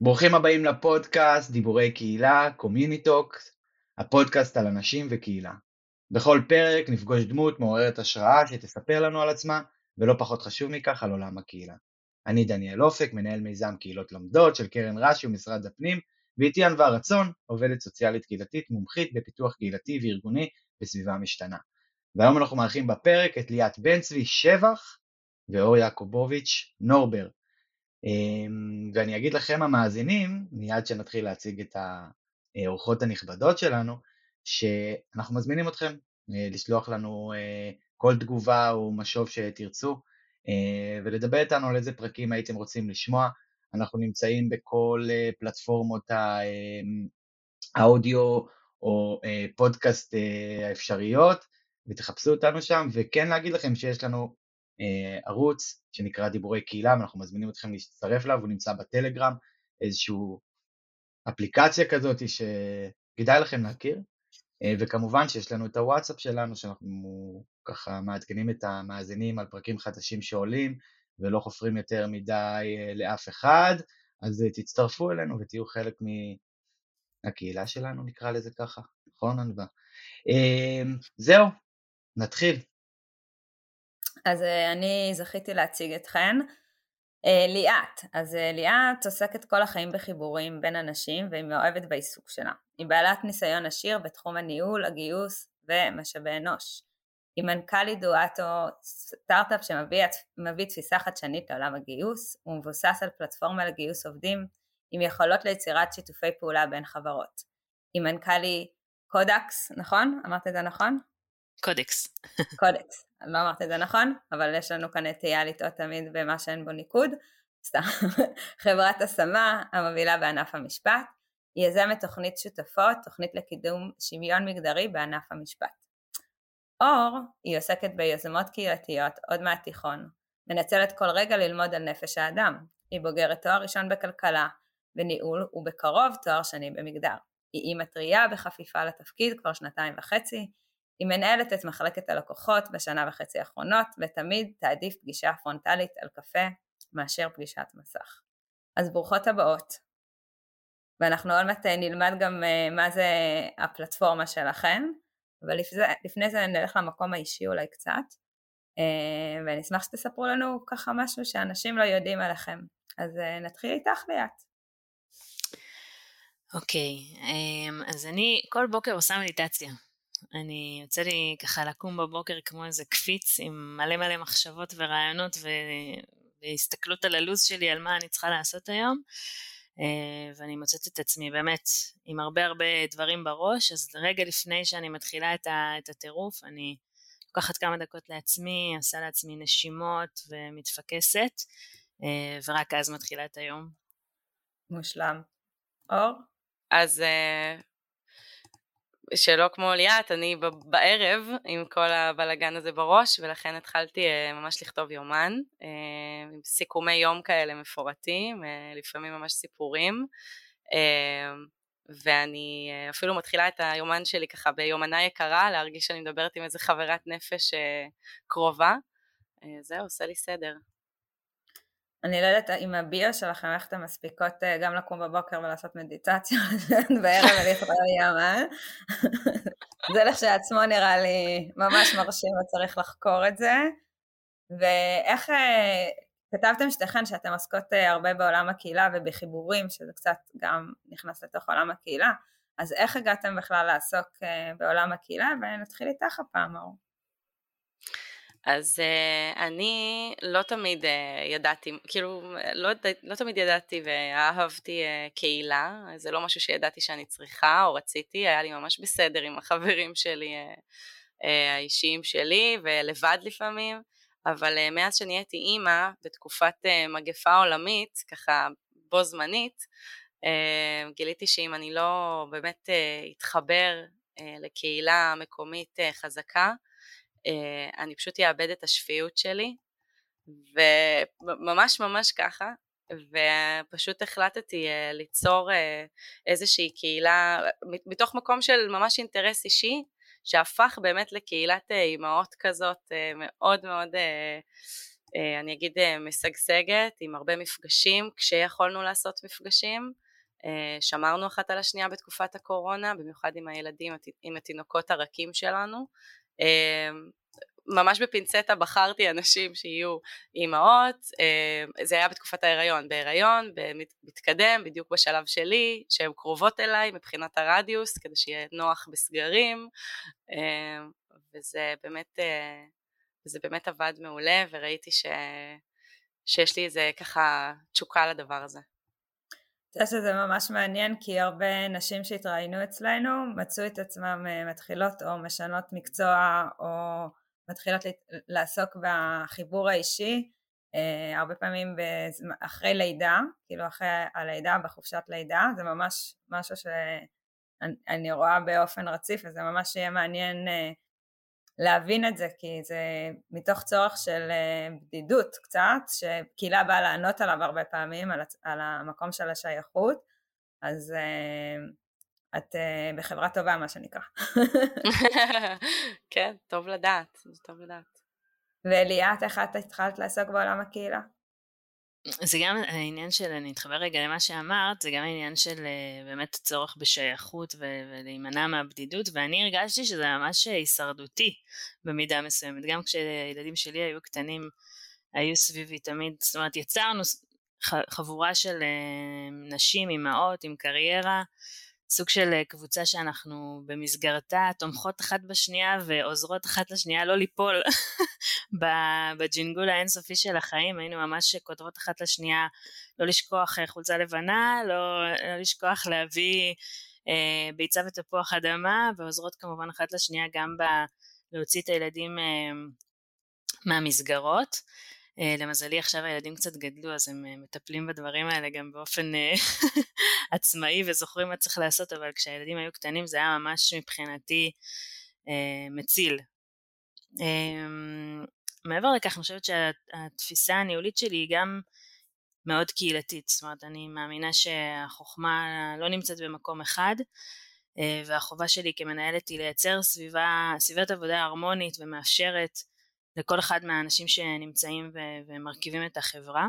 ברוכים הבאים לפודקאסט דיבורי קהילה, CommuniTalks, הפודקאסט על אנשים וקהילה. בכל פרק נפגוש דמות מעוררת השראה שתספר לנו על עצמה, ולא פחות חשוב מכך על עולם הקהילה. אני דניאל אופק, מנהל מיזם קהילות לומדות של קרן רש"י ומשרד הפנים, ואיתי ענווה רצון, עובדת סוציאלית קהילתית מומחית בפיתוח קהילתי וארגוני בסביבה משתנה. והיום אנחנו מארחים בפרק את ליאת בן צבי שבח ואור יעקובוביץ' נורבר. אמ, ואני אגיד לכם המאזינים, מיד שנתחיל להציג את האורחות הנכבדות שלנו, שאנחנו מזמינים אתכם אה, לשלוח לנו אה, כל תגובה או משוב שתרצו, ולדבר איתנו על איזה פרקים הייתם רוצים לשמוע. אנחנו נמצאים בכל פלטפורמות האודיו או פודקאסט האפשריות, ותחפשו אותנו שם, וכן להגיד לכם שיש לנו ערוץ שנקרא דיבורי קהילה, ואנחנו מזמינים אתכם להצטרף אליו, הוא נמצא בטלגרם, איזושהי אפליקציה כזאת שכדאי לכם להכיר, אה, וכמובן שיש לנו את הוואטסאפ שלנו, שאנחנו ככה מעדכנים את המאזינים על פרקים חדשים שעולים, ולא חופרים יותר מדי אה, לאף אחד, אז אה, תצטרפו אלינו ותהיו חלק מהקהילה שלנו, נקרא לזה ככה, נכון ענווה? זהו, נתחיל. אז אני זכיתי להציג אתכן. אה, ליאת, אז אה, ליאת עוסקת כל החיים בחיבורים בין אנשים והיא מאוהבת בעיסוק שלה. היא בעלת ניסיון עשיר בתחום הניהול, הגיוס ומשאבי אנוש. היא מנכ"לית דואטו סטארט-אפ שמביא תפיסה חדשנית לעולם הגיוס, הוא מבוסס על פלטפורמה לגיוס עובדים עם יכולות ליצירת שיתופי פעולה בין חברות. היא מנכ"לי קודקס, נכון? אמרת את זה נכון? קודקס. קודקס. לא אמרת את זה נכון, אבל יש לנו כאן נטייה לטעות תמיד במה שאין בו ניקוד. סתם. חברת השמה המובילה בענף המשפט. יזמת תוכנית שותפות, תוכנית לקידום שוויון מגדרי בענף המשפט. אור, היא עוסקת ביוזמות קהילתיות עוד מהתיכון, מנצלת כל רגע ללמוד על נפש האדם. היא בוגרת תואר ראשון בכלכלה, בניהול ובקרוב תואר שני במגדר. היא אימא טרייה בחפיפה לתפקיד כבר שנתיים וחצי, היא מנהלת את מחלקת הלקוחות בשנה וחצי האחרונות ותמיד תעדיף פגישה פרונטלית על קפה מאשר פגישת מסך. אז ברוכות הבאות. ואנחנו עוד מעט נלמד גם אה, מה זה הפלטפורמה שלכם, אבל לפני, לפני זה נלך למקום האישי אולי קצת, אה, ואני אשמח שתספרו לנו ככה משהו שאנשים לא יודעים עליכם. אז אה, נתחיל איתך ליאת. אוקיי, okay, אז אני כל בוקר עושה מדיטציה. אני יוצא לי ככה לקום בבוקר כמו איזה קפיץ עם מלא מלא מחשבות ורעיונות ו... והסתכלות על הלו"ז שלי על מה אני צריכה לעשות היום אה, ואני מוצאת את עצמי באמת עם הרבה הרבה דברים בראש אז רגע לפני שאני מתחילה את, ה... את הטירוף אני לוקחת כמה דקות לעצמי, עושה לעצמי נשימות ומתפקסת אה, ורק אז מתחילה את היום. מושלם. אור? אז uh, שלא כמו ליאת, אני בערב עם כל הבלגן הזה בראש, ולכן התחלתי uh, ממש לכתוב יומן, uh, עם סיכומי יום כאלה מפורטים, uh, לפעמים ממש סיפורים, ואני אפילו מתחילה את היומן שלי ככה ביומנה יקרה, להרגיש שאני מדברת עם איזה חברת נפש קרובה. זהו, עושה לי סדר. אני לא יודעת אם הביו שלכם, איך אתן מספיקות אה, גם לקום בבוקר ולעשות מדיטציה בערב ולכתוב ימן. זה לכשעצמו נראה לי ממש מרשים וצריך לחקור את זה. ואיך אה, כתבתם שתיכן שאתן עוסקות אה, הרבה בעולם הקהילה ובחיבורים, שזה קצת גם נכנס לתוך עולם הקהילה, אז איך הגעתם בכלל לעסוק בעולם הקהילה? ונתחיל איתך הפעם, אור. אז uh, אני לא תמיד uh, ידעתי, כאילו לא, לא תמיד ידעתי ואהבתי uh, קהילה, זה לא משהו שידעתי שאני צריכה או רציתי, היה לי ממש בסדר עם החברים שלי uh, uh, האישיים שלי ולבד לפעמים, אבל uh, מאז שנהייתי אימא בתקופת uh, מגפה עולמית, ככה בו זמנית, uh, גיליתי שאם אני לא באמת uh, אתחבר uh, לקהילה מקומית uh, חזקה, אני פשוט אאבד את השפיות שלי, וממש ממש ככה, ופשוט החלטתי ליצור איזושהי קהילה מתוך מקום של ממש אינטרס אישי שהפך באמת לקהילת אימהות כזאת מאוד מאוד אני אגיד משגשגת עם הרבה מפגשים כשיכולנו לעשות מפגשים שמרנו אחת על השנייה בתקופת הקורונה במיוחד עם הילדים עם התינוקות הרכים שלנו ממש בפינצטה בחרתי אנשים שיהיו אימהות, אה, זה היה בתקופת ההיריון, בהיריון, מתקדם, בדיוק בשלב שלי, שהן קרובות אליי מבחינת הרדיוס, כדי שיהיה נוח בסגרים, אה, וזה באמת, אה, וזה באמת עבד מעולה, וראיתי ש, שיש לי איזה ככה תשוקה לדבר הזה. חושבת שזה ממש מעניין כי הרבה נשים שהתראיינו אצלנו מצאו את עצמם מתחילות או משנות מקצוע או מתחילות לעסוק בחיבור האישי אה, הרבה פעמים אחרי לידה, כאילו אחרי הלידה, בחופשת לידה, זה ממש משהו שאני רואה באופן רציף וזה ממש יהיה מעניין אה, להבין את זה כי זה מתוך צורך של אה, בדידות קצת, שקהילה באה לענות עליו הרבה פעמים, על, על המקום של השייכות, אז את uh, בחברה טובה מה שנקרא. כן, טוב לדעת, טוב לדעת. וליאת, איך את התחלת לעסוק בעולם הקהילה? זה גם העניין של, אני אתחבר רגע למה שאמרת, זה גם העניין של אה, באמת הצורך בשייכות ולהימנע מהבדידות, ואני הרגשתי שזה ממש הישרדותי במידה מסוימת. גם כשילדים שלי היו קטנים, היו סביבי תמיד, זאת אומרת, יצרנו חבורה של אה, נשים, אימהות, עם קריירה, סוג של אה, קבוצה שאנחנו במסגרתה תומכות אחת בשנייה ועוזרות אחת לשנייה לא ליפול בג'ינגול האינסופי של החיים, היינו ממש כותבות אחת לשנייה לא לשכוח אה, חולצה לבנה, לא, לא לשכוח להביא אה, ביצה ותפוח אדמה ועוזרות כמובן אחת לשנייה גם ב, להוציא את הילדים אה, מהמסגרות. אה, למזלי עכשיו הילדים קצת גדלו אז הם אה, מטפלים בדברים האלה גם באופן אה, עצמאי וזוכרים מה צריך לעשות אבל כשהילדים היו קטנים זה היה ממש מבחינתי מציל. מעבר לכך אני חושבת שהתפיסה הניהולית שלי היא גם מאוד קהילתית, זאת אומרת אני מאמינה שהחוכמה לא נמצאת במקום אחד והחובה שלי כמנהלת היא לייצר סביבה, סביבת עבודה הרמונית ומאפשרת לכל אחד מהאנשים שנמצאים ומרכיבים את החברה.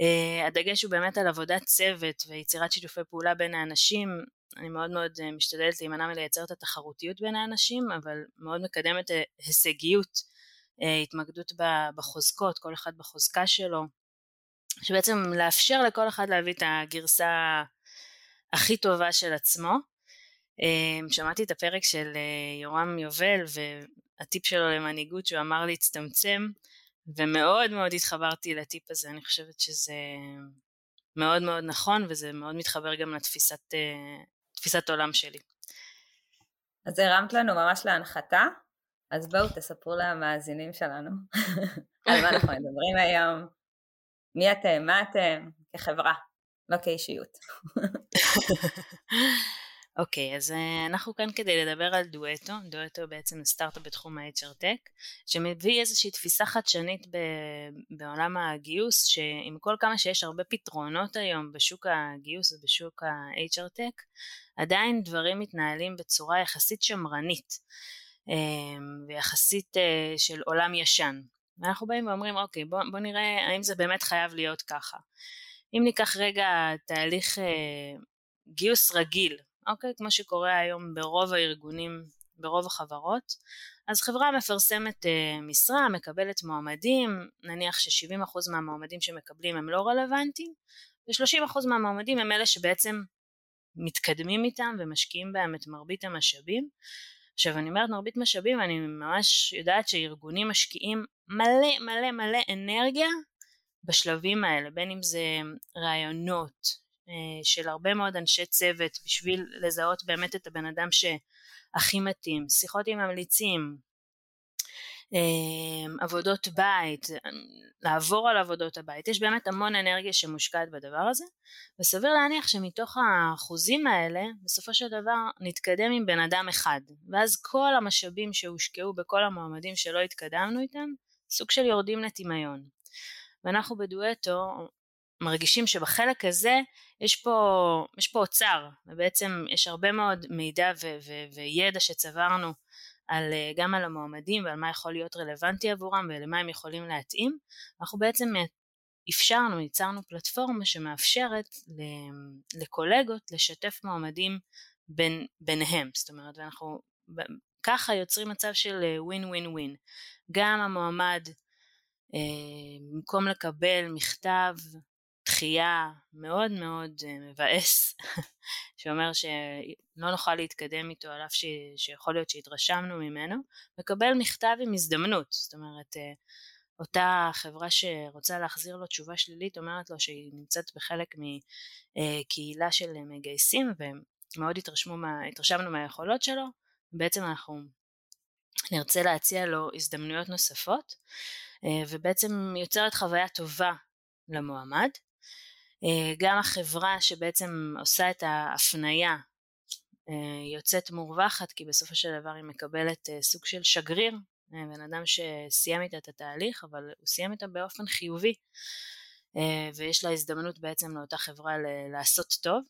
Uh, הדגש הוא באמת על עבודת צוות ויצירת שיתופי פעולה בין האנשים. אני מאוד מאוד uh, משתדלת להימנע מלייצר את התחרותיות בין האנשים, אבל מאוד מקדמת uh, הישגיות, uh, התמקדות בחוזקות, כל אחד בחוזקה שלו, שבעצם לאפשר לכל אחד להביא את הגרסה הכי טובה של עצמו. Uh, שמעתי את הפרק של uh, יורם יובל הטיפ שלו למנהיגות שהוא אמר להצטמצם ומאוד מאוד התחברתי לטיפ הזה, אני חושבת שזה מאוד מאוד נכון וזה מאוד מתחבר גם לתפיסת אה, עולם שלי. אז הרמת לנו ממש להנחתה, אז בואו תספרו למאזינים שלנו על מה אנחנו מדברים היום, מי אתם, מה אתם, כחברה, לא כאישיות. אוקיי, okay, אז uh, אנחנו כאן כדי לדבר על דואטו, דואטו בעצם סטארט-אפ בתחום ה-HR Tech, שמביא איזושהי תפיסה חדשנית ב- בעולם הגיוס, שעם כל כמה שיש הרבה פתרונות היום בשוק הגיוס ובשוק ה-HR Tech, עדיין דברים מתנהלים בצורה יחסית שמרנית, um, ויחסית uh, של עולם ישן. ואנחנו באים ואומרים, אוקיי, בוא, בוא נראה האם זה באמת חייב להיות ככה. אם ניקח רגע תהליך uh, גיוס רגיל, אוקיי? כמו שקורה היום ברוב הארגונים, ברוב החברות. אז חברה מפרסמת אה, משרה, מקבלת מועמדים, נניח ש-70% מהמועמדים שמקבלים הם לא רלוונטיים, ו-30% מהמועמדים הם אלה שבעצם מתקדמים איתם ומשקיעים בהם את מרבית המשאבים. עכשיו אני אומרת מרבית משאבים, אני ממש יודעת שארגונים משקיעים מלא מלא מלא אנרגיה בשלבים האלה, בין אם זה רעיונות, של הרבה מאוד אנשי צוות בשביל לזהות באמת את הבן אדם שהכי מתאים, שיחות עם ממליצים, אה, עבודות בית, לעבור על עבודות הבית, יש באמת המון אנרגיה שמושקעת בדבר הזה וסביר להניח שמתוך האחוזים האלה בסופו של דבר נתקדם עם בן אדם אחד. ואז כל המשאבים שהושקעו בכל המועמדים שלא התקדמנו איתם סוג של יורדים לטמיון. ואנחנו בדואטו מרגישים שבחלק הזה יש פה, יש פה אוצר, ובעצם יש הרבה מאוד מידע ו- ו- וידע שצברנו על, גם על המועמדים ועל מה יכול להיות רלוונטי עבורם ולמה הם יכולים להתאים. אנחנו בעצם אפשרנו, ייצרנו פלטפורמה שמאפשרת לקולגות לשתף מועמדים בין, ביניהם, זאת אומרת, ואנחנו ככה יוצרים מצב של ווין ווין ווין. גם המועמד אה, במקום לקבל מכתב דחייה מאוד מאוד אה, מבאס שאומר שלא נוכל להתקדם איתו על אף ש... שיכול להיות שהתרשמנו ממנו, מקבל מכתב עם הזדמנות, זאת אומרת אה, אותה חברה שרוצה להחזיר לו תשובה שלילית אומרת לו שהיא נמצאת בחלק מקהילה של מגייסים ומאוד התרשמו מה, התרשמנו מהיכולות שלו, בעצם אנחנו נרצה להציע לו הזדמנויות נוספות אה, ובעצם יוצרת חוויה טובה למועמד. אה, גם החברה שבעצם עושה את ההפנייה אה, יוצאת מורווחת כי בסופו של דבר היא מקבלת סוג של שגריר, בן אדם שסיים איתה את התהליך אבל הוא סיים איתה באופן חיובי ויש לה הזדמנות בעצם לאותה חברה לעשות טוב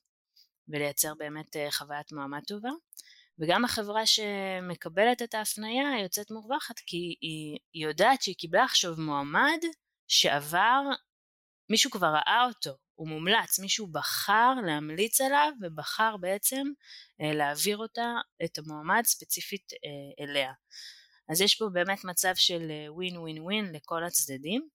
ולייצר באמת חוויית מועמד טובה. וגם החברה שמקבלת את ההפניה יוצאת מורווחת כי היא, היא יודעת שהיא קיבלה עכשיו מועמד שעבר, מישהו כבר ראה אותו, הוא מומלץ, מישהו בחר להמליץ עליו ובחר בעצם אה, להעביר אותה, את המועמד ספציפית אה, אליה. אז יש פה באמת מצב של ווין ווין ווין לכל הצדדים.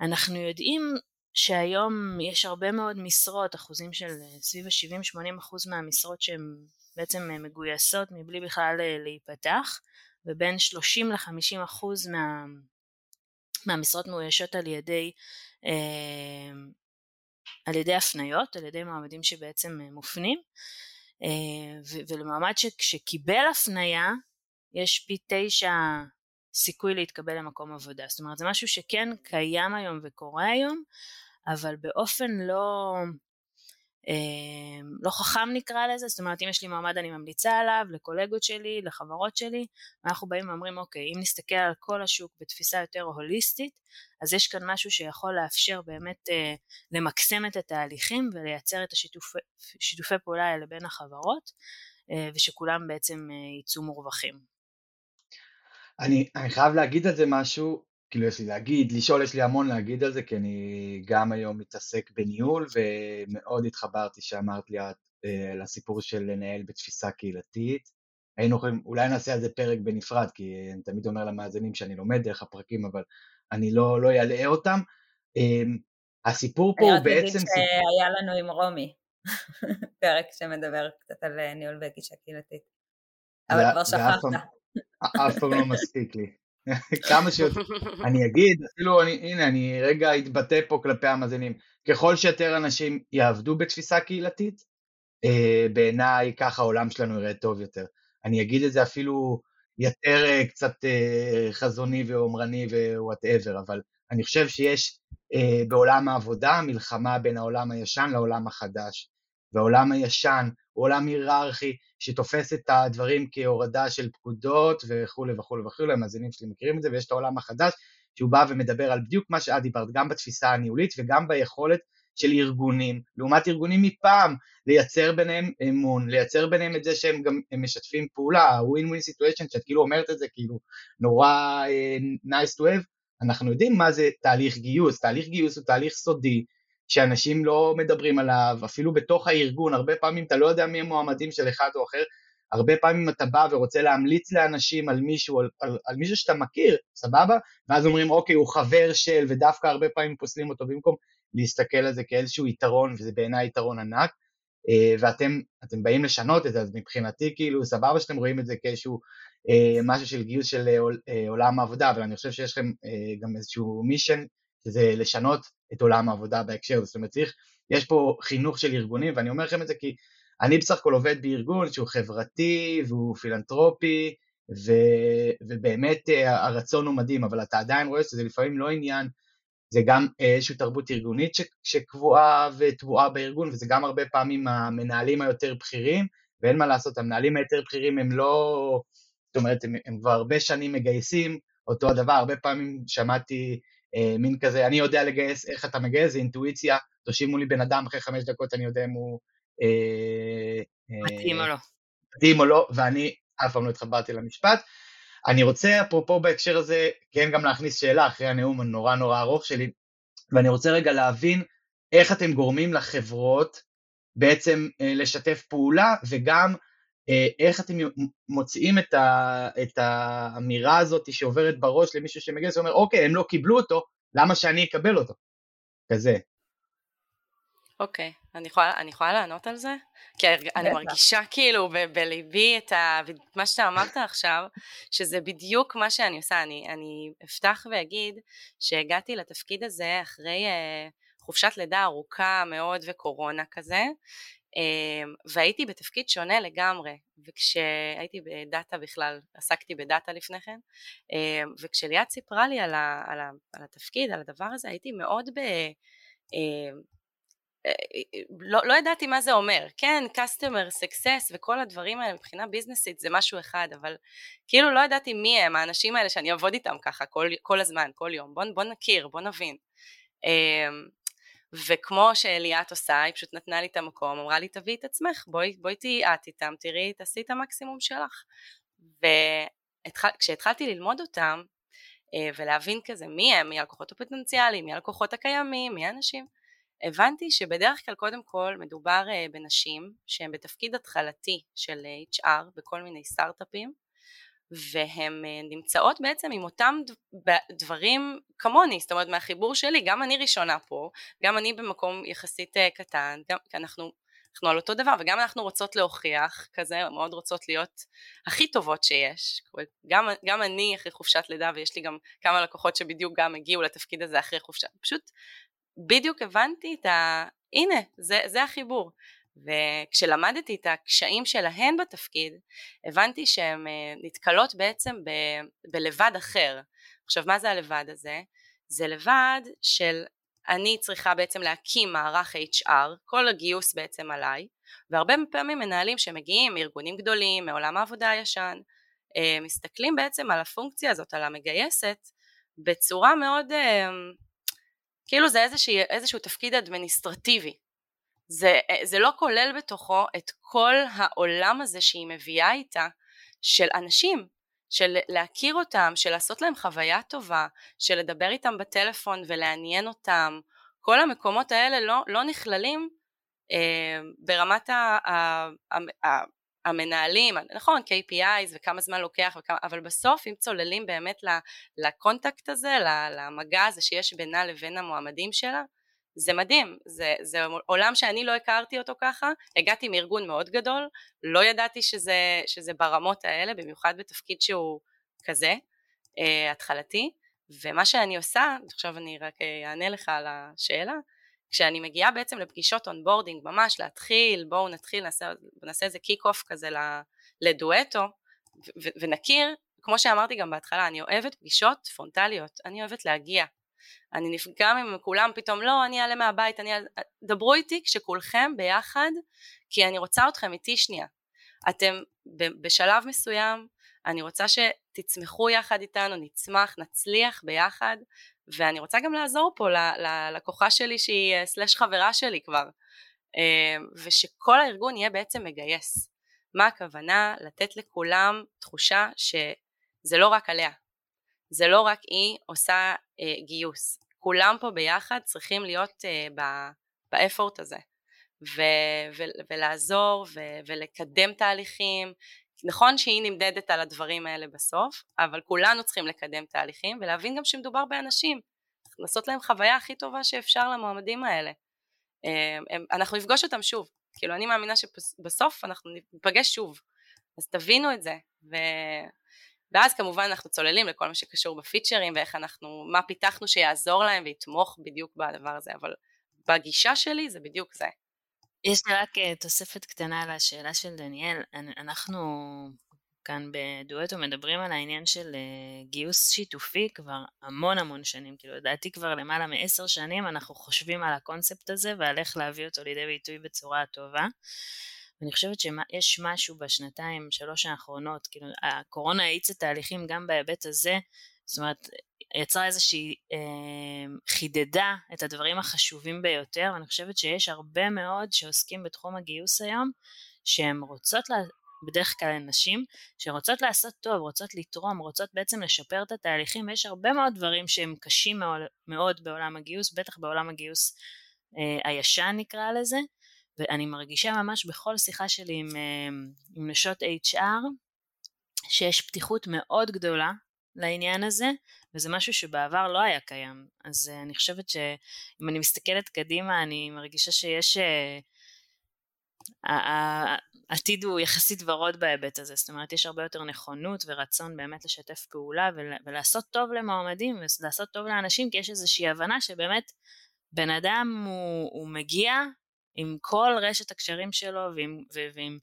אנחנו יודעים שהיום יש הרבה מאוד משרות, אחוזים של אה, סביב ה-70-80 אחוז מהמשרות שהן בעצם מגויסות מבלי בכלל להיפתח ובין 30 ל-50 אחוז מה, מהמשרות מאוישות על ידי אה, על ידי הפניות, על ידי מעמדים שבעצם מופנים ולמעמד שקיבל הפניה יש פי תשע סיכוי להתקבל למקום עבודה. זאת אומרת זה משהו שכן קיים היום וקורה היום אבל באופן לא, אה, לא חכם נקרא לזה, זאת אומרת אם יש לי מעמד אני ממליצה עליו לקולגות שלי, לחברות שלי, ואנחנו באים ואומרים אוקיי אם נסתכל על כל השוק בתפיסה יותר הוליסטית אז יש כאן משהו שיכול לאפשר באמת אה, למקסם את התהליכים ולייצר את השיתופי פעולה האלה בין החברות אה, ושכולם בעצם אה, יצאו מורווחים. אני, אני חייב להגיד על זה משהו, כאילו יש לי להגיד, לשאול יש לי המון להגיד על זה, כי אני גם היום מתעסק בניהול, ומאוד התחברתי שאמרת לי את, אה, לסיפור של לנהל בתפיסה קהילתית. היינו יכולים, אולי נעשה על זה פרק בנפרד, כי אני תמיד אומר למאזינים שאני לומד דרך הפרקים, אבל אני לא, לא אעלה אותם. אמ, הסיפור פה הוא בעצם... אני רק אגיד שהיה לנו עם רומי פרק שמדבר קצת על אה, ניהול בגישה קהילתית. אבל כבר שכחת. אף פעם לא מספיק לי. כמה שיותר, אני אגיד, אפילו, אני, הנה, אני רגע אתבטא פה כלפי המאזינים, ככל שיותר אנשים יעבדו בתפיסה קהילתית, אה, בעיניי ככה העולם שלנו יראה טוב יותר. אני אגיד את זה אפילו יותר אה, קצת אה, חזוני והומני ו whatever, אבל אני חושב שיש אה, בעולם העבודה מלחמה בין העולם הישן לעולם החדש. והעולם הישן הוא עולם היררכי שתופס את הדברים כהורדה של פקודות וכולי וכולי וכולי, המאזינים שלי מכירים את זה, ויש את העולם החדש שהוא בא ומדבר על בדיוק מה שאת דיברת, גם בתפיסה הניהולית וגם ביכולת של ארגונים, לעומת ארגונים מפעם, לייצר ביניהם אמון, לייצר ביניהם את זה שהם גם משתפים פעולה, ווין סיטואשן, שאת כאילו אומרת את זה כאילו נורא uh, nice to have, אנחנו יודעים מה זה תהליך גיוס, תהליך גיוס הוא תהליך סודי, שאנשים לא מדברים עליו, אפילו בתוך הארגון, הרבה פעמים אתה לא יודע מי המועמדים של אחד או אחר, הרבה פעמים אתה בא ורוצה להמליץ לאנשים על מישהו, על, על, על מישהו שאתה מכיר, סבבה? ואז אומרים, אוקיי, הוא חבר של, ודווקא הרבה פעמים פוסלים אותו במקום להסתכל על זה כאיזשהו יתרון, וזה בעיניי יתרון ענק, אה, ואתם באים לשנות את זה, אז מבחינתי כאילו סבבה שאתם רואים את זה כאיזשהו אה, משהו של גיוס של אה, עולם העבודה, אבל אני חושב שיש לכם גם איזשהו מישן שזה לשנות את עולם העבודה בהקשר הזה, זאת אומרת צריך, יש פה חינוך של ארגונים ואני אומר לכם את זה כי אני בסך הכל עובד בארגון שהוא חברתי והוא פילנטרופי ו, ובאמת אה, הרצון הוא מדהים, אבל אתה עדיין רואה שזה לפעמים לא עניין, זה גם איזושהי תרבות ארגונית שקבועה וטבועה בארגון וזה גם הרבה פעמים המנהלים היותר בכירים ואין מה לעשות, המנהלים היותר בכירים הם לא, זאת אומרת הם, הם כבר הרבה שנים מגייסים אותו הדבר, הרבה פעמים שמעתי מין כזה, אני יודע לגייס איך אתה מגייס, זה אינטואיציה, תושימו לי בן אדם אחרי חמש דקות, אני יודע אם הוא... אה, מתאים או לא. מתאים או לא, ואני אף פעם לא התחברתי למשפט. אני רוצה, אפרופו בהקשר הזה, כן גם להכניס שאלה אחרי הנאום הנורא נורא ארוך שלי, ואני רוצה רגע להבין איך אתם גורמים לחברות בעצם אה, לשתף פעולה, וגם אה, איך אתם מוציאים את, ה, את האמירה הזאת שעוברת בראש למישהו שמגייס ואומר, אוקיי, הם לא קיבלו אותו, למה שאני אקבל אותו? כזה. אוקיי, okay, אני, יכולה, אני יכולה לענות על זה? כי אני מרגישה כאילו ב- בליבי את ה, מה שאתה אמרת עכשיו, שזה בדיוק מה שאני עושה. אני, אני אפתח ואגיד שהגעתי לתפקיד הזה אחרי uh, חופשת לידה ארוכה מאוד וקורונה כזה, והייתי בתפקיד שונה לגמרי, וכשהייתי בדאטה בכלל, עסקתי בדאטה לפני כן, אמ, וכשליאת סיפרה לי על, ה, על, ה, על התפקיד, על הדבר הזה, הייתי מאוד ב... אמ, אה, לא, לא ידעתי מה זה אומר, כן, customer success וכל הדברים האלה מבחינה ביזנסית זה משהו אחד, אבל כאילו לא ידעתי מי הם האנשים האלה שאני אעבוד איתם ככה כל, כל הזמן, כל יום, בוא, בוא נכיר, בוא נבין. וכמו שאליאת עושה, היא פשוט נתנה לי את המקום, אמרה לי תביאי את עצמך, בואי, בואי תהיי את איתם, תראי, תעשי את המקסימום שלך. וכשהתחלתי ללמוד אותם, אה, ולהבין כזה מי הם, מי הלקוחות הפוטנציאליים, מי הלקוחות הקיימים, מי האנשים, הבנתי שבדרך כלל קודם כל מדובר אה, בנשים שהן בתפקיד התחלתי של HR בכל מיני סטארט-אפים, והן אה, נמצאות בעצם עם אותם דברים כמוני, זאת אומרת מהחיבור שלי, גם אני ראשונה פה, גם אני במקום יחסית אה, קטן, גם, כי אנחנו, אנחנו על אותו דבר וגם אנחנו רוצות להוכיח כזה, מאוד רוצות להיות הכי טובות שיש, גם, גם אני אחרי חופשת לידה ויש לי גם כמה לקוחות שבדיוק גם הגיעו לתפקיד הזה אחרי חופשת, פשוט בדיוק הבנתי את ה... הנה, זה, זה החיבור. וכשלמדתי את הקשיים שלהן בתפקיד, הבנתי שהן אה, נתקלות בעצם ב- בלבד אחר. עכשיו, מה זה הלבד הזה? זה לבד של אני צריכה בעצם להקים מערך HR, כל הגיוס בעצם עליי, והרבה פעמים מנהלים שמגיעים מארגונים גדולים, מעולם העבודה הישן, אה, מסתכלים בעצם על הפונקציה הזאת, על המגייסת, בצורה מאוד, אה, כאילו זה איזשהו, איזשהו תפקיד אדמיניסטרטיבי, זה, אה, זה לא כולל בתוכו את כל העולם הזה שהיא מביאה איתה של אנשים, של להכיר אותם, של לעשות להם חוויה טובה, של לדבר איתם בטלפון ולעניין אותם, כל המקומות האלה לא, לא נכללים אה, ברמת ה, ה, ה, ה, המנהלים, נכון KPIs וכמה זמן לוקח, וכמה, אבל בסוף אם צוללים באמת לקונטקט הזה, למגע הזה שיש בינה לבין המועמדים שלה, זה מדהים, זה, זה עולם שאני לא הכרתי אותו ככה, הגעתי מארגון מאוד גדול, לא ידעתי שזה, שזה ברמות האלה, במיוחד בתפקיד שהוא כזה, אה, התחלתי, ומה שאני עושה, עכשיו אני רק אה, אענה לך על השאלה, כשאני מגיעה בעצם לפגישות onboarding, ממש להתחיל, בואו נתחיל, נעשה, נעשה איזה kick-off כזה לדואטו, ונכיר, כמו שאמרתי גם בהתחלה, אני אוהבת פגישות פרונטליות, אני אוהבת להגיע, אני נפגע עם כולם פתאום לא אני אעלה מהבית אני אעלה... דברו איתי כשכולכם ביחד כי אני רוצה אתכם איתי שנייה. אתם בשלב מסוים אני רוצה שתצמחו יחד איתנו נצמח נצליח ביחד ואני רוצה גם לעזור פה ללקוחה שלי שהיא אה, סלש חברה שלי כבר. אה, ושכל הארגון יהיה בעצם מגייס. מה הכוונה? לתת לכולם תחושה שזה לא רק עליה זה לא רק היא עושה אה, גיוס, כולם פה ביחד צריכים להיות אה, באפורט הזה. ו- ו- ולעזור ו- ולקדם תהליכים, נכון שהיא נמדדת על הדברים האלה בסוף, אבל כולנו צריכים לקדם תהליכים ולהבין גם שמדובר באנשים, לעשות להם חוויה הכי טובה שאפשר למועמדים האלה. אה, הם, אנחנו נפגוש אותם שוב, כאילו אני מאמינה שבסוף אנחנו ניפגש שוב, אז תבינו את זה, ו... ואז כמובן אנחנו צוללים לכל מה שקשור בפיצ'רים ואיך אנחנו, מה פיתחנו שיעזור להם ויתמוך בדיוק בדבר הזה, אבל בגישה שלי זה בדיוק זה. יש לי רק אה, תוספת קטנה לשאלה של דניאל, אנחנו כאן בדואטו מדברים על העניין של אה, גיוס שיתופי כבר המון המון שנים, כאילו לדעתי כבר למעלה מעשר שנים אנחנו חושבים על הקונספט הזה ועל איך להביא אותו לידי ביטוי בצורה טובה. ואני חושבת שיש משהו בשנתיים שלוש האחרונות, כאילו הקורונה האיצה תהליכים גם בהיבט הזה, זאת אומרת יצרה איזושהי, אה, חידדה את הדברים החשובים ביותר, ואני חושבת שיש הרבה מאוד שעוסקים בתחום הגיוס היום, שהן רוצות, לה, בדרך כלל הן נשים, שרוצות לעשות טוב, רוצות לתרום, רוצות בעצם לשפר את התהליכים, ויש הרבה מאוד דברים שהם קשים מאוד, מאוד בעולם הגיוס, בטח בעולם הגיוס אה, הישן נקרא לזה, ואני מרגישה ממש בכל שיחה שלי עם, אה, עם נשות HR, שיש פתיחות מאוד גדולה לעניין הזה, וזה משהו שבעבר לא היה קיים. אז uh, אני חושבת שאם אני מסתכלת קדימה, אני מרגישה שיש... העתיד הוא יחסית ורוד בהיבט הזה, זאת אומרת יש הרבה יותר נכונות ורצון באמת לשתף פעולה ולעשות טוב למועמדים ולעשות טוב לאנשים כי יש איזושהי הבנה שבאמת בן אדם הוא, הוא מגיע עם כל רשת הקשרים שלו ועם, ועם,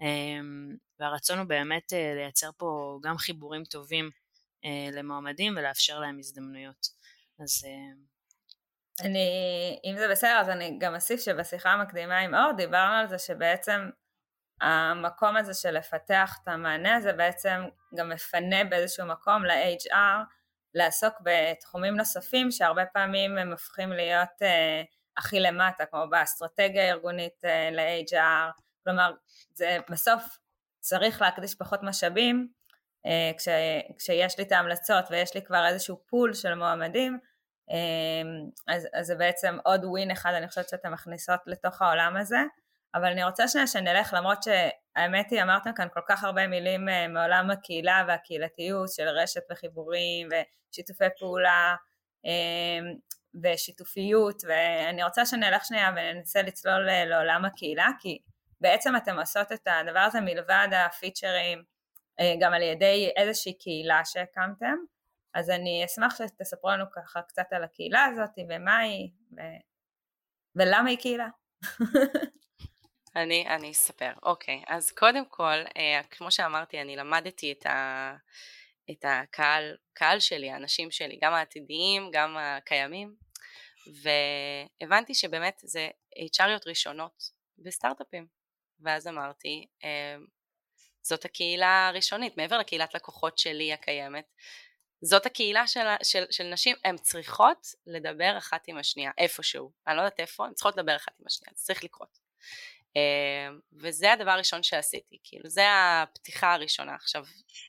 אמ, והרצון הוא באמת אה, לייצר פה גם חיבורים טובים אה, למועמדים ולאפשר להם הזדמנויות. אז... אה, אני, אם זה בסדר, אז אני גם אוסיף שבשיחה המקדימה עם אור דיברנו על זה שבעצם המקום הזה של לפתח את המענה הזה בעצם גם מפנה באיזשהו מקום ל-HR לעסוק בתחומים נוספים שהרבה פעמים הם הופכים להיות אה, הכי למטה, כמו באסטרטגיה הארגונית אה, ל-HR, כלומר זה בסוף צריך להקדיש פחות משאבים אה, כש, כשיש לי את ההמלצות ויש לי כבר איזשהו פול של מועמדים, אה, אז, אז זה בעצם עוד ווין אחד אני חושבת שאתן מכניסות לתוך העולם הזה, אבל אני רוצה שנייה שנלך, למרות שהאמת היא אמרתם כאן כל כך הרבה מילים מעולם הקהילה והקהילתיות של רשת וחיבורים ושיתופי פעולה ושיתופיות, ואני רוצה שנלך שנייה וננסה לצלול לעולם הקהילה, כי בעצם אתם עושות את הדבר הזה מלבד הפיצ'רים אה, גם על ידי איזושהי קהילה שהקמתם, אז אני אשמח שתספרו לנו ככה קצת על הקהילה הזאת ומה היא ו... ולמה היא קהילה. אני, אני אספר, אוקיי, אז קודם כל, אה, כמו שאמרתי, אני למדתי את, ה, את הקהל קהל שלי, האנשים שלי, גם העתידיים, גם הקיימים, והבנתי שבאמת זה HRיות ראשונות בסטארט-אפים, ואז אמרתי, אמ, זאת הקהילה הראשונית, מעבר לקהילת לקוחות שלי הקיימת, זאת הקהילה של, של, של נשים, הן צריכות לדבר אחת עם השנייה, איפשהו, אני לא יודעת איפה, הן צריכות לדבר אחת עם השנייה, זה צריך לקרות. אמ, וזה הדבר הראשון שעשיתי, כאילו זה הפתיחה הראשונה. עכשיו,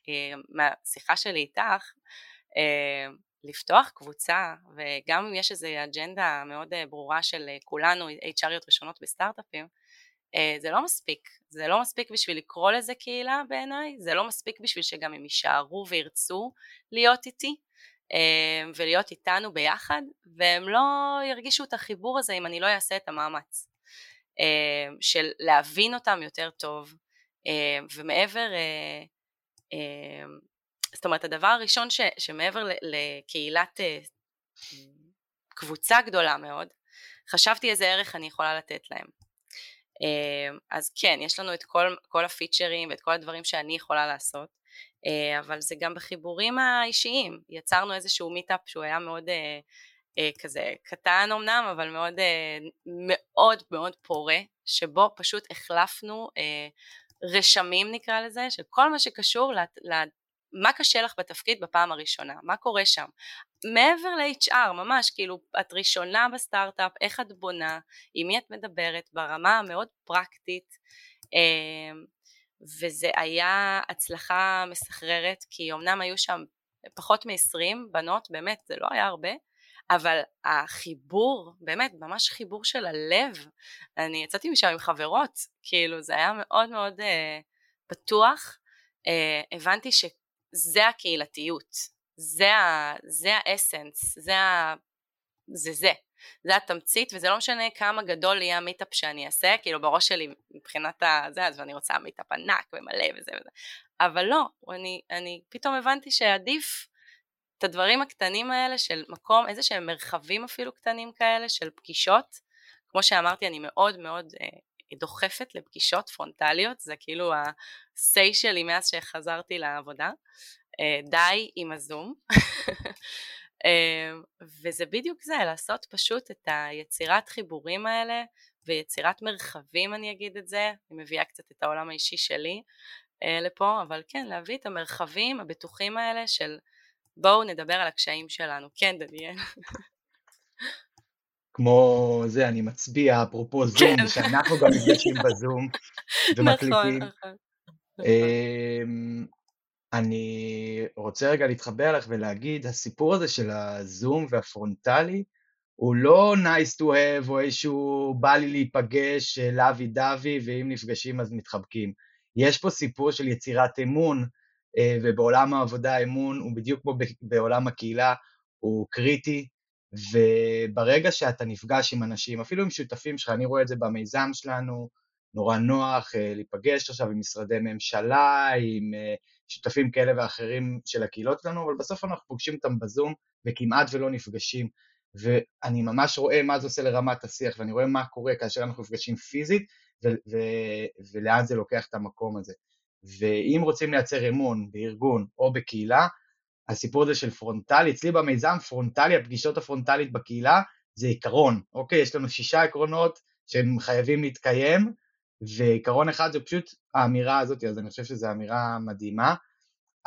אמ, מהשיחה שלי איתך, לפתוח קבוצה, וגם אם יש איזו אג'נדה מאוד אה, ברורה של אה, כולנו HRיות ראשונות בסטארט-אפים, אה, זה לא מספיק, זה לא מספיק בשביל לקרוא לזה קהילה בעיניי, זה לא מספיק בשביל שגם הם יישארו וירצו להיות איתי ולהיות איתנו ביחד, והם לא ירגישו את החיבור הזה אם אני לא אעשה את המאמץ של להבין אותם יותר טוב, ומעבר, זאת אומרת הדבר הראשון ש, שמעבר לקהילת קבוצה גדולה מאוד, חשבתי איזה ערך אני יכולה לתת להם. אמ, אז כן, יש לנו את כל, כל הפיצ'רים ואת כל הדברים שאני יכולה לעשות, אה, אבל זה גם בחיבורים האישיים. יצרנו איזשהו מיטאפ שהוא היה מאוד אה, אה, כזה קטן אמנם, אבל מאוד מאוד מאוד פורה, שבו פשוט החלפנו רשמים נקרא לזה, של כל מה שקשור מה קשה לך בתפקיד בפעם הראשונה, מה קורה שם. מעבר ל-HR, ממש, כאילו, את ראשונה בסטארט-אפ, איך את בונה, עם מי את מדברת, ברמה המאוד פרקטית, אמ, וזה היה הצלחה מסחררת, כי אמנם היו שם פחות מ-20 בנות, באמת, זה לא היה הרבה, אבל החיבור, באמת, ממש חיבור של הלב, אני יצאתי משם עם חברות, כאילו, זה היה מאוד מאוד uh, פתוח, uh, הבנתי ש... זה הקהילתיות, זה, ה, זה ה essence, זה, ה, זה זה, זה התמצית וזה לא משנה כמה גדול יהיה ה meetup שאני אעשה, כאילו בראש שלי מבחינת הזה, אז אני רוצה meetup ענק ומלא וזה וזה, אבל לא, אני, אני פתאום הבנתי שעדיף את הדברים הקטנים האלה של מקום, איזה שהם מרחבים אפילו קטנים כאלה של פגישות, כמו שאמרתי אני מאוד מאוד אה, דוחפת לפגישות פרונטליות, זה כאילו ה-say שלי מאז שחזרתי לעבודה, אה, די עם הזום. אה, וזה בדיוק זה, לעשות פשוט את היצירת חיבורים האלה ויצירת מרחבים אני אגיד את זה, אני מביאה קצת את העולם האישי שלי אה, לפה, אבל כן, להביא את המרחבים הבטוחים האלה של בואו נדבר על הקשיים שלנו. כן, דניאל. כמו זה, אני מצביע, אפרופו זום, כן. שאנחנו גם נפגשים בזום ומקליטים. נכון, נכון. אמ, אני רוצה רגע להתחבר לך ולהגיד, הסיפור הזה של הזום והפרונטלי, הוא לא nice to have או איזשהו בא לי להיפגש לוי דווי ואם נפגשים אז מתחבקים. יש פה סיפור של יצירת אמון אה, ובעולם העבודה האמון הוא בדיוק כמו בעולם הקהילה, הוא קריטי וברגע שאתה נפגש עם אנשים, אפילו עם שותפים שלך, אני רואה את זה במיזם שלנו, נורא נוח אה, להיפגש עכשיו עם משרדי ממשלה, עם אה, שותפים כאלה ואחרים של הקהילות שלנו, אבל בסוף אנחנו פוגשים אותם בזום וכמעט ולא נפגשים. ואני ממש רואה מה זה עושה לרמת השיח, ואני רואה מה קורה כאשר אנחנו נפגשים פיזית, ו- ו- ולאן זה לוקח את המקום הזה. ואם רוצים לייצר אמון בארגון או בקהילה, הסיפור הזה של פרונטלי, אצלי במיזם פרונטלי, הפגישות הפרונטלית בקהילה זה עיקרון, אוקיי? יש לנו שישה עקרונות שהם חייבים להתקיים, ועיקרון אחד זה פשוט האמירה הזאת, אז אני חושב שזו אמירה מדהימה.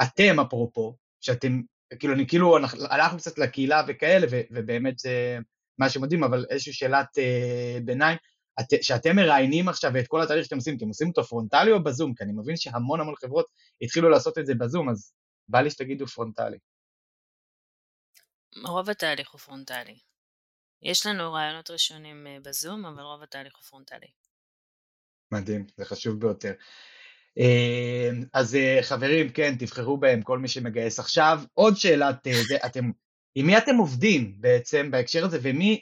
אתם, אפרופו, שאתם, כאילו, אני כאילו, הלכנו קצת לקהילה וכאלה, ו, ובאמת זה משהו מדהים, אבל איזושהי שאלת אה, ביניים, את, שאתם מראיינים עכשיו את כל התהליך שאתם עושים, אתם עושים אותו פרונטלי או בזום? כי אני מבין שהמון המון חברות התחילו לעשות את זה בזום, אז בא לי שתגידו פרונטלי. רוב התהליך הוא פרונטלי. יש לנו רעיונות ראשונים אה, בזום, אבל רוב התהליך הוא פרונטלי. מדהים, זה חשוב ביותר. אה, אז אה, חברים, כן, תבחרו בהם, כל מי שמגייס עכשיו. עוד שאלת, אתם, עם מי אתם עובדים בעצם בהקשר הזה, ומי,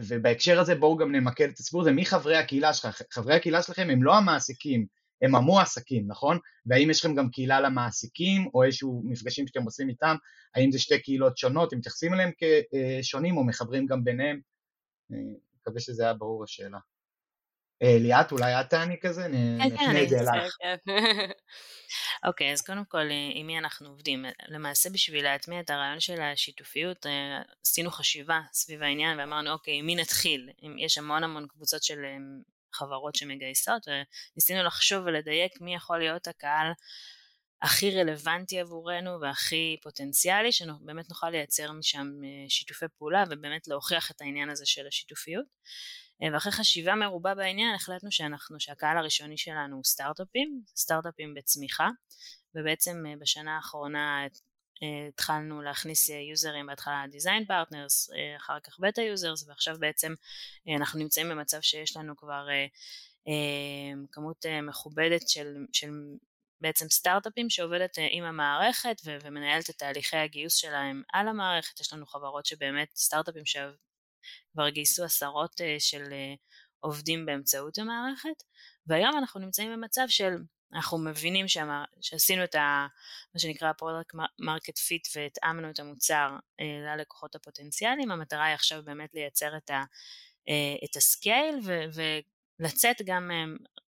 ובהקשר הזה בואו גם נמקד את הסיפור הזה, מי חברי הקהילה שלכם? חברי הקהילה שלכם הם לא המעסיקים, הם המועסקים, נכון? והאם יש לכם גם קהילה למעסיקים, או איזשהו מפגשים שאתם עושים איתם, האם זה שתי קהילות שונות, אם מתייחסים אליהם כשונים או מחברים גם ביניהם? אני מקווה שזה היה ברור השאלה. אה, ליאת, אולי את תעני כזה? כן, כן, נפנה את זה אלייך. אוקיי, אז קודם כל, אה, עם מי אנחנו עובדים? למעשה, בשביל להטמיע את הרעיון של השיתופיות, אה, עשינו חשיבה סביב העניין ואמרנו, אוקיי, עם מי נתחיל? יש המון המון קבוצות של חברות שמגייסות, וניסינו לחשוב ולדייק מי יכול להיות הקהל הכי רלוונטי עבורנו והכי פוטנציאלי, שבאמת נוכל לייצר משם שיתופי פעולה ובאמת להוכיח את העניין הזה של השיתופיות. אה, ואחרי חשיבה מרובה בעניין החלטנו שאנחנו, שהקהל הראשוני שלנו הוא סטארט-אפים, סטארט-אפים בצמיחה, ובעצם אה, בשנה האחרונה התחלנו להכניס יוזרים בהתחלה design partners, אחר כך beta users ועכשיו בעצם אנחנו נמצאים במצב שיש לנו כבר כמות מכובדת של, של בעצם סטארט-אפים שעובדת עם המערכת ומנהלת את תהליכי הגיוס שלהם על המערכת, יש לנו חברות שבאמת סטארט-אפים שכבר גייסו עשרות של עובדים באמצעות המערכת והיום אנחנו נמצאים במצב של אנחנו מבינים שמה, שעשינו את ה, מה שנקרא product market fit והתאמנו את המוצר אה, ללקוחות הפוטנציאליים, המטרה היא עכשיו באמת לייצר את, ה, אה, את ה scale ו, ולצאת גם אה,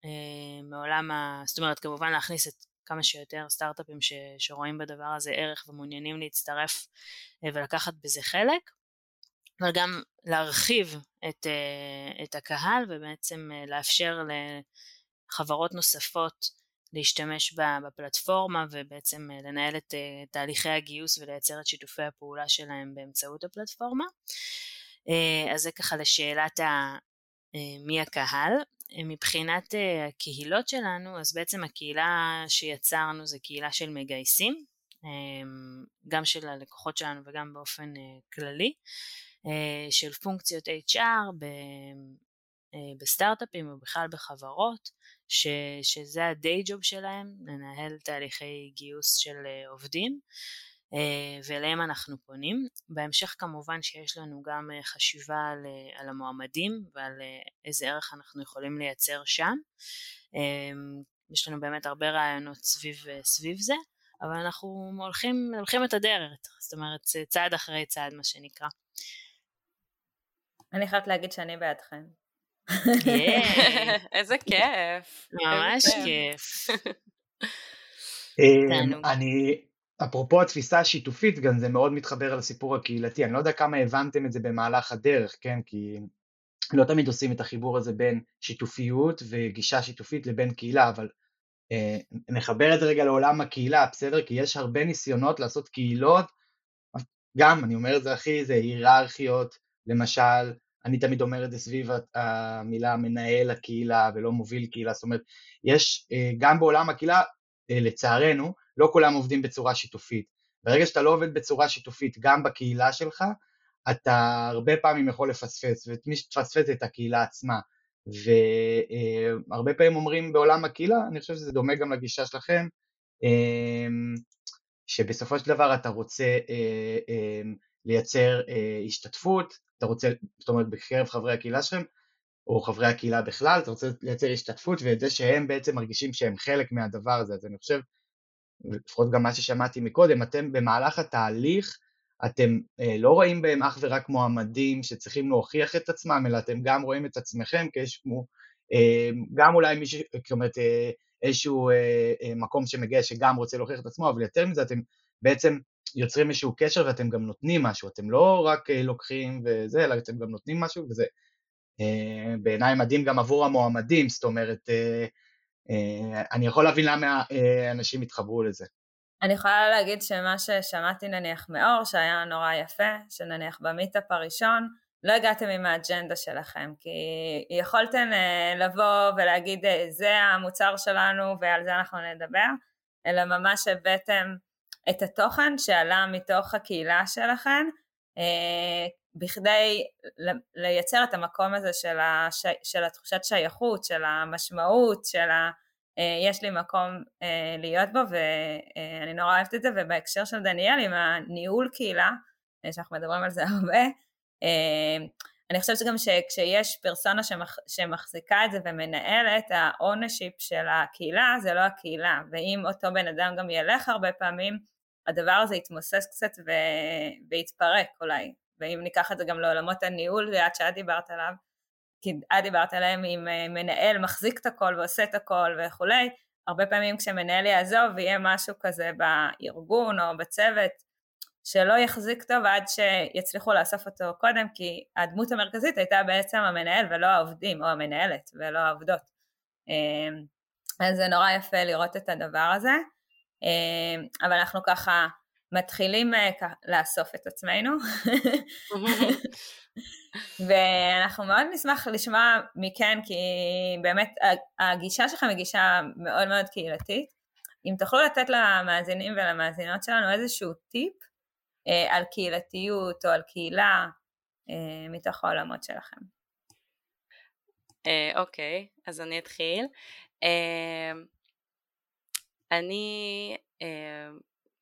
אה, מעולם, ה, זאת אומרת כמובן להכניס את כמה שיותר סטארט-אפים ש, שרואים בדבר הזה ערך ומעוניינים להצטרף אה, ולקחת בזה חלק, אבל גם להרחיב את, אה, את הקהל ובעצם אה, לאפשר לחברות נוספות להשתמש בפלטפורמה ובעצם אה, לנהל את תהליכי הגיוס ולייצר את שיתופי הפעולה שלהם באמצעות הפלטפורמה. אז זה ככה לשאלת מי הקהל. מבחינת הקהילות שלנו, אז בעצם הקהילה שיצרנו זה קהילה של מגייסים, גם של הלקוחות שלנו וגם באופן כללי, של פונקציות HR בסטארט-אפים ובכלל בחברות, ש, שזה הדיי ג'וב שלהם, לנהל תהליכי גיוס של אה, עובדים, אה, ואליהם אנחנו פונים. בהמשך כמובן שיש לנו גם אה, חשיבה על, על המועמדים ועל איזה ערך אנחנו יכולים לייצר שם. יש לנו באמת הרבה רעיונות סביב, סביב זה, אבל אנחנו הולכים, הולכים את הדרך, זאת אומרת צעד אחרי צעד מה שנקרא. אני חייבת להגיד שאני בעדכם. איזה כיף. ממש כיף. אמ, אני, אפרופו התפיסה השיתופית, גם זה מאוד מתחבר לסיפור הקהילתי, אני לא יודע כמה הבנתם את זה במהלך הדרך, כן, כי לא תמיד עושים את החיבור הזה בין שיתופיות וגישה שיתופית לבין קהילה, אבל נחבר את זה רגע לעולם הקהילה, בסדר? כי יש הרבה ניסיונות לעשות קהילות, גם, אני אומר את זה הכי, זה היררכיות, למשל, אני תמיד אומר את זה סביב המילה מנהל הקהילה ולא מוביל קהילה, זאת אומרת, יש גם בעולם הקהילה, לצערנו, לא כולם עובדים בצורה שיתופית. ברגע שאתה לא עובד בצורה שיתופית גם בקהילה שלך, אתה הרבה פעמים יכול לפספס, ואת מי שתפספס את הקהילה עצמה. והרבה פעמים אומרים בעולם הקהילה, אני חושב שזה דומה גם לגישה שלכם, שבסופו של דבר אתה רוצה אה, לייצר אה, השתתפות, אתה רוצה, זאת אומרת בקרב חברי הקהילה שלכם, או חברי הקהילה בכלל, אתה רוצה לייצר השתתפות ואת זה שהם בעצם מרגישים שהם חלק מהדבר הזה, אז אני חושב, לפחות גם מה ששמעתי מקודם, אתם במהלך התהליך אתם אה, לא רואים בהם אך ורק מועמדים שצריכים להוכיח את עצמם, אלא אתם גם רואים את עצמכם כאיש כמו, אה, גם אולי מישהו, זאת אומרת, אה, איזשהו אה, אה, מקום שמגיע שגם רוצה להוכיח את עצמו, אבל יותר מזה אתם בעצם יוצרים איזשהו קשר ואתם גם נותנים משהו, אתם לא רק אה, לוקחים וזה, אלא אתם גם נותנים משהו, וזה אה, בעיניי מדהים גם עבור המועמדים, זאת אומרת, אה, אני יכול להבין למה אנשים התחברו לזה. אני יכולה להגיד שמה ששמעתי נניח מאור, שהיה נורא יפה, שנניח במיטאפ הראשון, לא הגעתם עם האג'נדה שלכם, כי יכולתם לבוא ולהגיד זה המוצר שלנו ועל זה אנחנו נדבר, אלא ממש הבאתם את התוכן שעלה מתוך הקהילה שלכם, אה, בכדי לייצר את המקום הזה של, הש... של התחושת שייכות, של המשמעות, של ה... אה, יש לי מקום אה, להיות בו ואני נורא אוהבת את זה ובהקשר של דניאל עם הניהול קהילה שאנחנו מדברים על זה הרבה אני חושבת שגם שכשיש פרסונה שמח, שמחזיקה את זה ומנהלת האונשיפ של הקהילה זה לא הקהילה ואם אותו בן אדם גם ילך הרבה פעמים הדבר הזה יתמוסס קצת ו... ויתפרק אולי. ואם ניקח את זה גם לעולמות הניהול שאת דיברת עליו כי את דיברת עליהם אם אה, מנהל מחזיק את הכל ועושה את הכל וכולי, הרבה פעמים כשמנהל יעזוב ויהיה משהו כזה בארגון או בצוות שלא יחזיק טוב עד שיצליחו לאסוף אותו קודם כי הדמות המרכזית הייתה בעצם המנהל ולא העובדים או המנהלת ולא העובדות. אמ, אז זה נורא יפה לראות את הדבר הזה אבל אנחנו ככה מתחילים אה, לאסוף את עצמנו ואנחנו מאוד נשמח לשמוע מכן כי באמת הגישה שלכם היא גישה מאוד מאוד קהילתית אם תוכלו לתת למאזינים ולמאזינות שלנו איזשהו טיפ אה, על קהילתיות או על קהילה אה, מתוך העולמות שלכם. אוקיי, uh, okay, אז אני אתחיל. Uh, אני uh,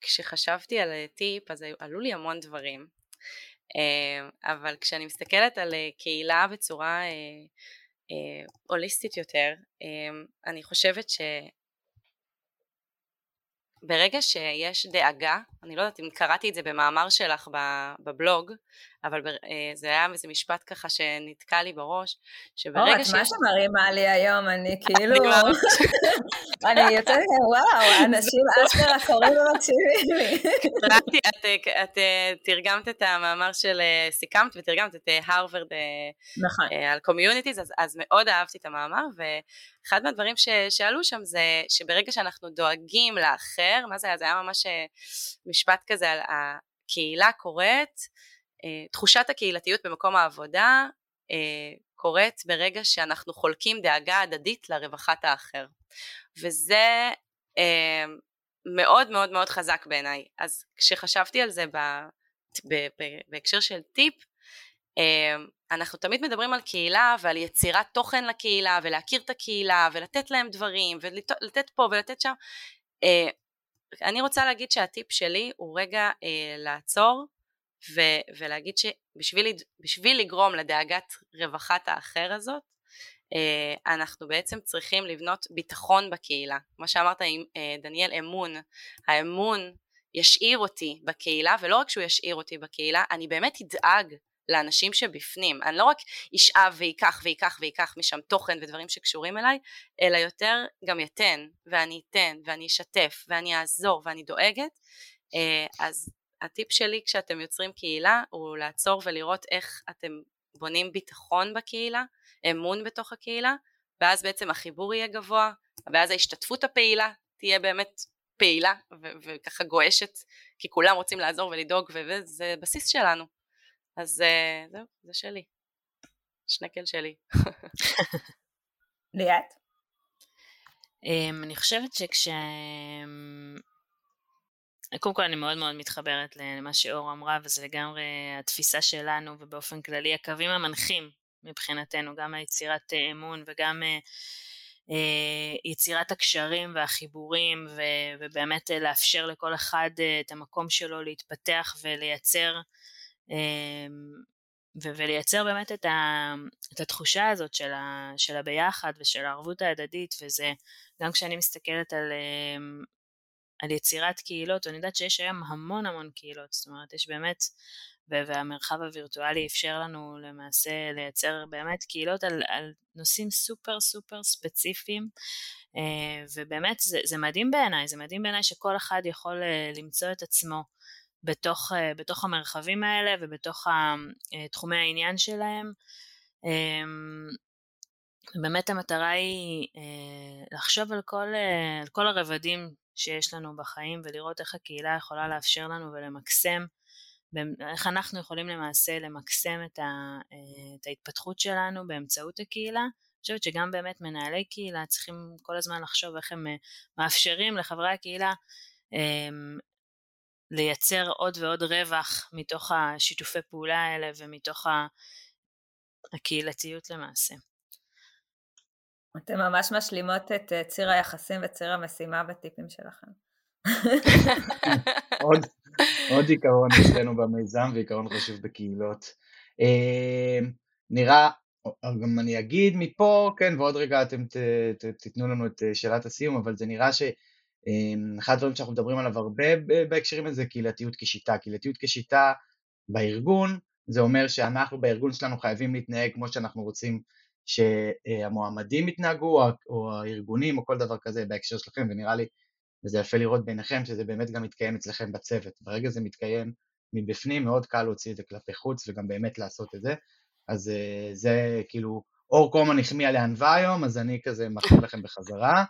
כשחשבתי על טיפ אז עלו לי המון דברים, אה, אבל כשאני מסתכלת על אה, קהילה בצורה אה, הוליסטית יותר, אני חושבת ש... ברגע שיש דאגה, אני לא יודעת אם קראתי את זה במאמר שלך בבלוג, אבל אה, זה היה איזה משפט ככה שנתקע לי בראש, שברגע ש... או, את מה שמרימה לי היום, אני כאילו... אני יוצאת, וואו, אנשים אשכרה קוראים ומקשיבים לי. את אה, תרגמת את המאמר של, אה, סיכמת ותרגמת את הרווארד נכון. על communities, אז מאוד אהבתי את המאמר, ואחד מהדברים שעלו שם זה שברגע שאנחנו דואגים לאחר, מה זה היה? זה היה ממש משפט כזה על הקהילה קוראת, אה, תחושת הקהילתיות במקום העבודה אה, קורית ברגע שאנחנו חולקים דאגה הדדית לרווחת האחר. וזה אה, מאוד מאוד מאוד חזק בעיניי. אז כשחשבתי על זה בהקשר של טיפ אנחנו תמיד מדברים על קהילה ועל יצירת תוכן לקהילה ולהכיר את הקהילה ולתת להם דברים ולתת פה ולתת שם. אני רוצה להגיד שהטיפ שלי הוא רגע לעצור ו- ולהגיד שבשביל לגרום לדאגת רווחת האחר הזאת אה, אנחנו בעצם צריכים לבנות ביטחון בקהילה. כמו שאמרת אה, דניאל אמון האמון ישאיר אותי בקהילה ולא רק שהוא ישאיר אותי בקהילה אני באמת אדאג לאנשים שבפנים. אני לא רק אשאב וייקח וייקח וייקח משם תוכן ודברים שקשורים אליי אלא יותר גם יתן ואני אתן ואני אשתף ואני אעזור ואני דואגת אה, אז הטיפ שלי כשאתם יוצרים קהילה הוא לעצור ולראות איך אתם בונים ביטחון בקהילה, אמון בתוך הקהילה, ואז בעצם החיבור יהיה גבוה, ואז ההשתתפות הפעילה תהיה באמת פעילה ו- וככה גועשת, כי כולם רוצים לעזור ולדאוג וזה בסיס שלנו. אז uh, זהו, זה שלי. שנקל שלי. ליאת? Um, אני חושבת שכש... קודם כל אני מאוד מאוד מתחברת למה שאור אמרה וזה לגמרי התפיסה שלנו ובאופן כללי הקווים המנחים מבחינתנו גם היצירת אמון וגם uh, יצירת הקשרים והחיבורים ו- ובאמת לאפשר לכל אחד את המקום שלו להתפתח ולייצר ו- ולייצר באמת את, ה- את התחושה הזאת של, ה- של הביחד ושל הערבות ההדדית וזה גם כשאני מסתכלת על, על יצירת קהילות, ואני יודעת שיש היום המון המון קהילות, זאת אומרת יש באמת, והמרחב הווירטואלי אפשר לנו למעשה לייצר באמת קהילות על, על נושאים סופר סופר ספציפיים, ובאמת זה, זה מדהים בעיניי, זה מדהים בעיניי שכל אחד יכול למצוא את עצמו בתוך, בתוך המרחבים האלה ובתוך תחומי העניין שלהם. באמת המטרה היא אה, לחשוב על כל, אה, על כל הרבדים שיש לנו בחיים ולראות איך הקהילה יכולה לאפשר לנו ולמקסם, איך אנחנו יכולים למעשה למקסם את, ה, אה, את ההתפתחות שלנו באמצעות הקהילה. אני חושבת שגם באמת מנהלי קהילה צריכים כל הזמן לחשוב איך הם מאפשרים לחברי הקהילה לייצר עוד ועוד רווח מתוך השיתופי פעולה האלה ומתוך הקהילתיות למעשה. אתן ממש משלימות את אה, ציר היחסים וציר המשימה בטיפים שלכם. עוד, עוד עיקרון אצלנו במיזם ועיקרון חשוב בקהילות. אה, נראה, גם אני אגיד מפה, כן, ועוד רגע אתם ת, ת, תיתנו לנו את אה, שאלת הסיום, אבל זה נראה שאחד הדברים שאנחנו מדברים עליו הרבה בהקשרים הזה זה קהילתיות כשיטה. קהילתיות כשיטה בארגון, זה אומר שאנחנו בארגון שלנו חייבים להתנהג כמו שאנחנו רוצים שהמועמדים יתנהגו, או הארגונים, או כל דבר כזה בהקשר שלכם, ונראה לי, וזה יפה לראות בעיניכם, שזה באמת גם מתקיים אצלכם בצוות. ברגע זה מתקיים מבפנים, מאוד קל להוציא את זה כלפי חוץ, וגם באמת לעשות את זה. אז אה, זה כאילו, אור קומן החמיאה לענווה היום, אז אני כזה מחמיא לכם בחזרה.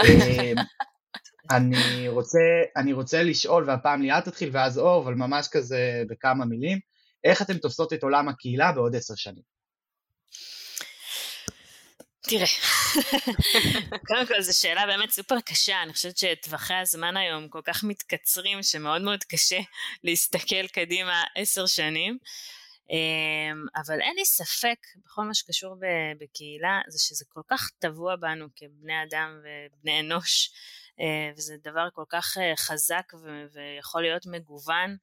אמ, אני רוצה, אני רוצה לשאול, והפעם ליאת תתחיל ואז אור, אבל ממש כזה בכמה מילים, איך אתם תופסות את עולם הקהילה בעוד עשר שנים? תראה, קודם כל זו שאלה באמת סופר קשה, אני חושבת שטווחי הזמן היום כל כך מתקצרים שמאוד מאוד קשה להסתכל קדימה עשר שנים, אמ, אבל אין לי ספק בכל מה שקשור בקהילה זה שזה כל כך טבוע בנו כבני אדם ובני אנוש אה, וזה דבר כל כך אה, חזק ויכול להיות מגוון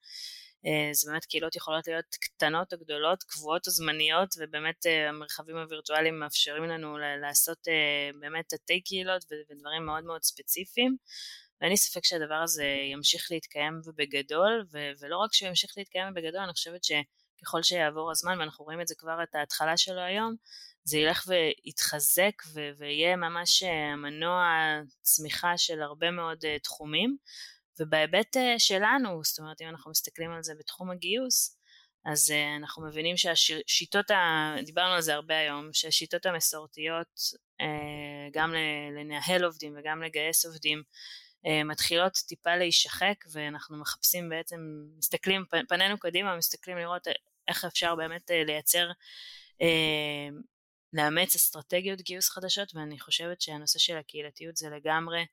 זה באמת קהילות יכולות להיות קטנות או גדולות, קבועות או זמניות, ובאמת אה, המרחבים הווירטואליים מאפשרים לנו לעשות אה, באמת תתי קהילות ודברים מאוד מאוד ספציפיים. ואין לי ספק שהדבר הזה ימשיך להתקיים ובגדול, ולא רק שהוא ימשיך להתקיים בגדול, אני חושבת שככל שיעבור הזמן, ואנחנו רואים את זה כבר את ההתחלה שלו היום, זה ילך ויתחזק ויהיה ממש מנוע צמיחה של הרבה מאוד תחומים. ובהיבט אה, שלנו, זאת אומרת אם אנחנו מסתכלים על זה בתחום הגיוס, אז uh, אנחנו מבינים שהשיטות, ה... דיברנו על זה הרבה היום, שהשיטות המסורתיות uh, גם לנהל עובדים וגם לגייס עובדים מתחילות טיפה להישחק ואנחנו מחפשים בעצם, מסתכלים, פנינו קדימה, מסתכלים לראות איך אפשר באמת לייצר, לאמץ אסטרטגיות גיוס חדשות ואני חושבת שהנושא של הקהילתיות זה לגמרי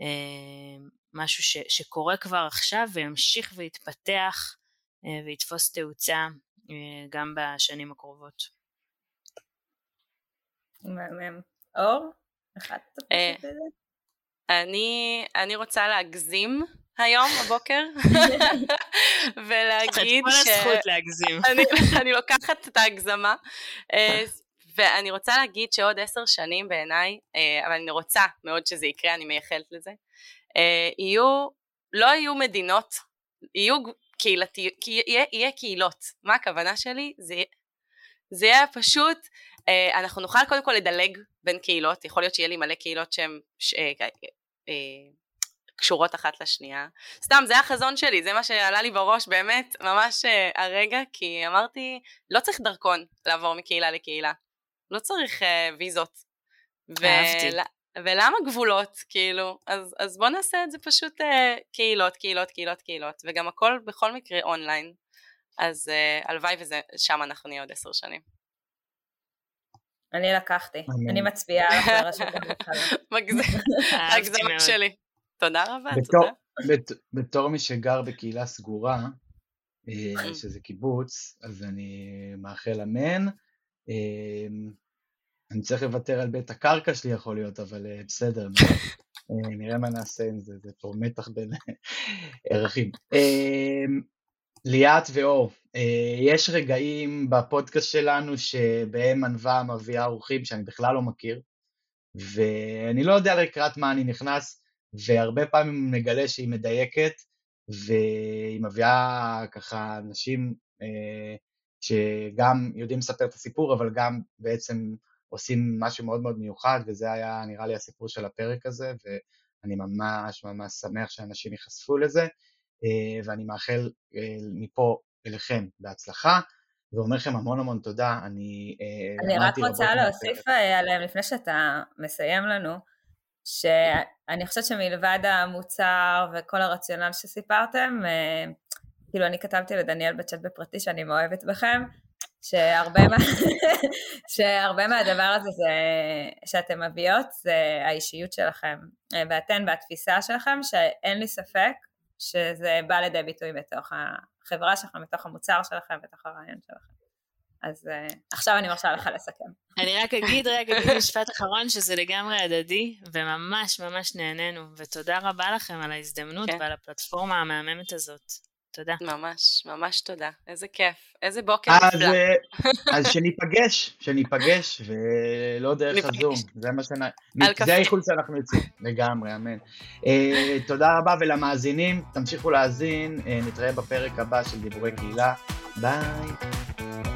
אה, משהו ש, שקורה כבר עכשיו וימשיך ויתפתח אה, ויתפוס תאוצה אה, גם בשנים הקרובות. מהמם. אור? איך את תופסת את זה? אני, אני רוצה להגזים היום בבוקר ולהגיד ש... את כל הזכות להגזים. אני, אני לוקחת את ההגזמה ואני רוצה להגיד שעוד עשר שנים בעיניי, אה, אבל אני רוצה מאוד שזה יקרה, אני מייחלת לזה, אה, יהיו, לא יהיו מדינות, יהיו קהילתיות, יהיה, יהיה קהילות. מה הכוונה שלי? זה, זה יהיה פשוט, אה, אנחנו נוכל קודם כל לדלג בין קהילות, יכול להיות שיהיה לי מלא קהילות שהן קשורות אחת לשנייה. סתם, זה החזון שלי, זה מה שעלה לי בראש באמת, ממש הרגע, כי אמרתי, לא צריך דרכון לעבור מקהילה לקהילה. לא צריך uh, ויזות. אהבתי. ולמה גבולות, כאילו? אז, אז בוא נעשה את זה פשוט אה, קהילות, קהילות, קהילות, קהילות, וגם הכל בכל מקרה אונליין. אז אה, הלוואי ושם אנחנו נהיה עוד עשר שנים. אני לקחתי, אני מצביעה על הרשות הגזמה שלי. תודה רבה, תודה. בתור מי שגר בקהילה סגורה, אה, שזה קיבוץ, אז אני מאחל אמן. אה, אני צריך לוותר על בית הקרקע שלי יכול להיות, אבל אה, בסדר, נראה מה נעשה עם זה, זה פה מתח בין ערכים. ליאת ואור, יש רגעים בפודקאסט שלנו שבהם ענווה מביאה אורחים שאני בכלל לא מכיר, ואני לא יודע לקראת מה אני נכנס, והרבה פעמים נגלה שהיא מדייקת, והיא מביאה ככה אנשים אה, שגם יודעים לספר את הסיפור, אבל גם בעצם עושים משהו מאוד מאוד מיוחד, וזה היה נראה לי הסיפור של הפרק הזה, ואני ממש ממש שמח שאנשים ייחשפו לזה, אה, ואני מאחל אה, מפה אליכם בהצלחה. ואומר לכם המון המון תודה, אני... אה, אני רק רוצה להוסיף עליהם לפני שאתה מסיים לנו, שאני חושבת שמלבד המוצר וכל הרציונל שסיפרתם, כאילו אני כתבתי לדניאל בצ'אט בפרטי שאני מאוהבת בכם, שהרבה, מה, שהרבה מהדבר הזה זה, שאתם מביאות זה האישיות שלכם, אה, ואתן והתפיסה שלכם, שאין לי ספק שזה בא לידי ביטוי בתוך החברה שלכם, בתוך המוצר שלכם, בתוך הרעיון שלכם. אז uh, עכשיו אני מרשה לך לסכם. אני רק אגיד רגע, אגיד משפט אחרון, שזה לגמרי הדדי, וממש ממש נהנינו, ותודה רבה לכם על ההזדמנות כן. ועל הפלטפורמה המהממת הזאת. תודה. ממש, ממש תודה. איזה כיף. איזה בוקר נפלא. אה, אז שניפגש, שניפגש, ולא דרך הזום. זה מה שנ... זה האיחול שאנחנו יוצאים. לגמרי, אמן. Uh, תודה רבה, ולמאזינים, תמשיכו להאזין, uh, נתראה בפרק הבא של דיבורי קהילה. ביי.